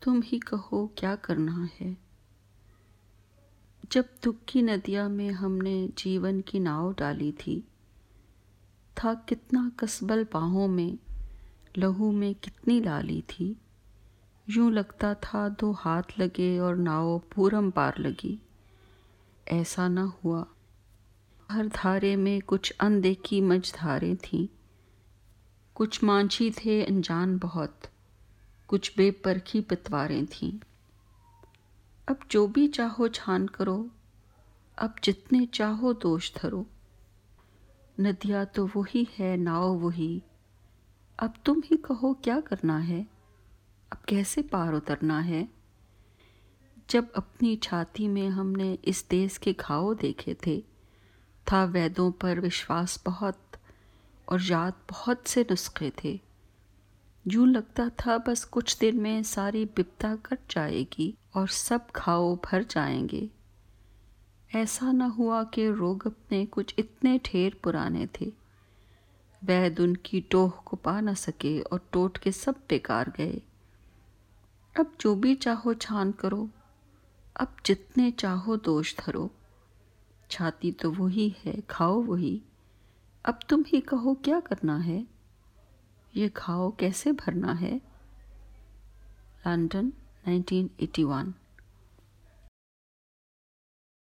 تم ہی کہو کیا کرنا ہے۔ جب دکھ کی ندیا میں ہم نے جیون کی ناؤ ڈالی تھی، تھا کتنا کسبل پاہوں میں، لہو میں کتنی لالی تھی۔ یوں لگتا تھا دو ہاتھ لگے اور ناؤ پورم پار لگی۔ ایسا نہ ہوا۔ ہر دھارے میں کچھ اندیکھی مجھ دھاریں تھیں کچھ مانچھی تھے انجان بہت۔ کچھ بے پرکھی پتواریں تھیں۔ اب جو بھی چاہو چھان کرو، اب جتنے چاہو دوش دھرو۔ ندیا تو وہی ہے، ناؤ وہی۔ اب تم ہی کہو کیا کرنا ہے؟ اب کیسے پار اترنا ہے؟ جب اپنی چھاتی میں ہم نے اس دیس کے گھاؤ دیکھے تھے، تھا ویدوں پر وشواس بہت اور یاد بہت سے نسخے تھے۔ یوں لگتا تھا بس کچھ دن میں ساری بپتا کٹ جائے گی اور سب کھاؤ بھر جائیں گے۔ ایسا نہ ہوا کہ روگ اپنے کچھ اتنے ٹھیر پرانے تھے۔ وید ان کی ٹوہ کو پا نہ سکے اور ٹوٹ کے سب بیکار گئے۔ اب جو بھی چاہو چھان کرو۔ اب جتنے چاہو دوش دھرو۔ چھاتی تو وہی ہے، کھاؤ وہی۔ اب تم ہی کہو کیا کرنا ہے؟ یہ کھاؤ کیسے بھرنا ہے؟ London nineteen eighty one